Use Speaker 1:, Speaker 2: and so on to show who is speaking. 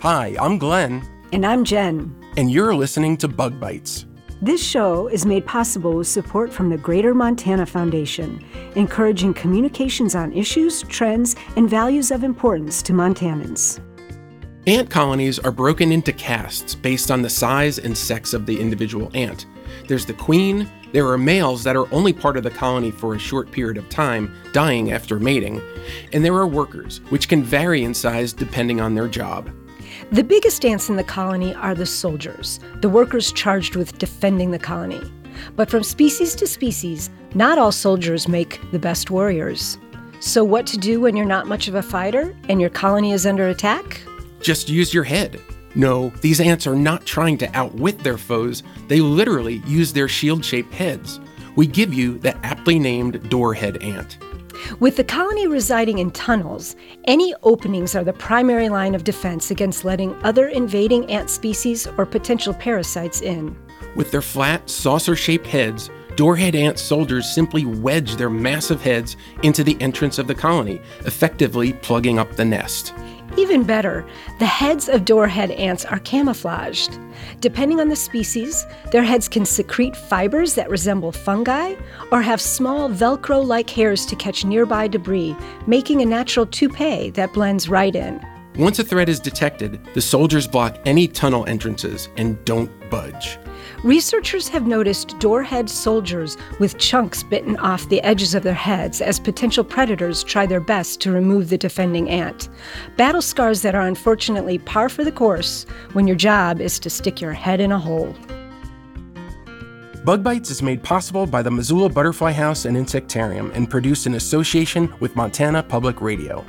Speaker 1: Hi, I'm Glenn,
Speaker 2: And I'm Jen.
Speaker 1: and you're listening to Bug Bites.
Speaker 2: This show is made possible with support from the Greater Montana Foundation, encouraging communications on issues, trends, and values of importance to Montanans.
Speaker 1: Ant colonies are broken into castes based on the size and sex of the individual ant. There's the queen, there are males that are only part of the colony for a short period of time, dying after mating, and there are workers, which can vary in size depending on their job.
Speaker 3: The biggest ants in the colony are the soldiers, the workers charged with defending the colony. But from species to species, not all soldiers make the best warriors. So, what to do when you're not much of a fighter and your colony is under attack?
Speaker 1: Just use your head. No, these ants are not trying to outwit their foes, they literally use their shield shaped heads. We give you the aptly named doorhead ant.
Speaker 3: With the colony residing in tunnels, any openings are the primary line of defense against letting other invading ant species or potential parasites in.
Speaker 1: With their flat, saucer shaped heads, doorhead ant soldiers simply wedge their massive heads into the entrance of the colony, effectively plugging up the nest.
Speaker 3: Even better, the heads of doorhead ants are camouflaged. Depending on the species, their heads can secrete fibers that resemble fungi or have small Velcro like hairs to catch nearby debris, making a natural toupee that blends right in.
Speaker 1: Once a threat is detected, the soldiers block any tunnel entrances and don't budge.
Speaker 3: Researchers have noticed doorhead soldiers with chunks bitten off the edges of their heads as potential predators try their best to remove the defending ant. Battle scars that are unfortunately par for the course when your job is to stick your head in a hole.
Speaker 1: Bug Bites is made possible by the Missoula Butterfly House and Insectarium and produced in association with Montana Public Radio.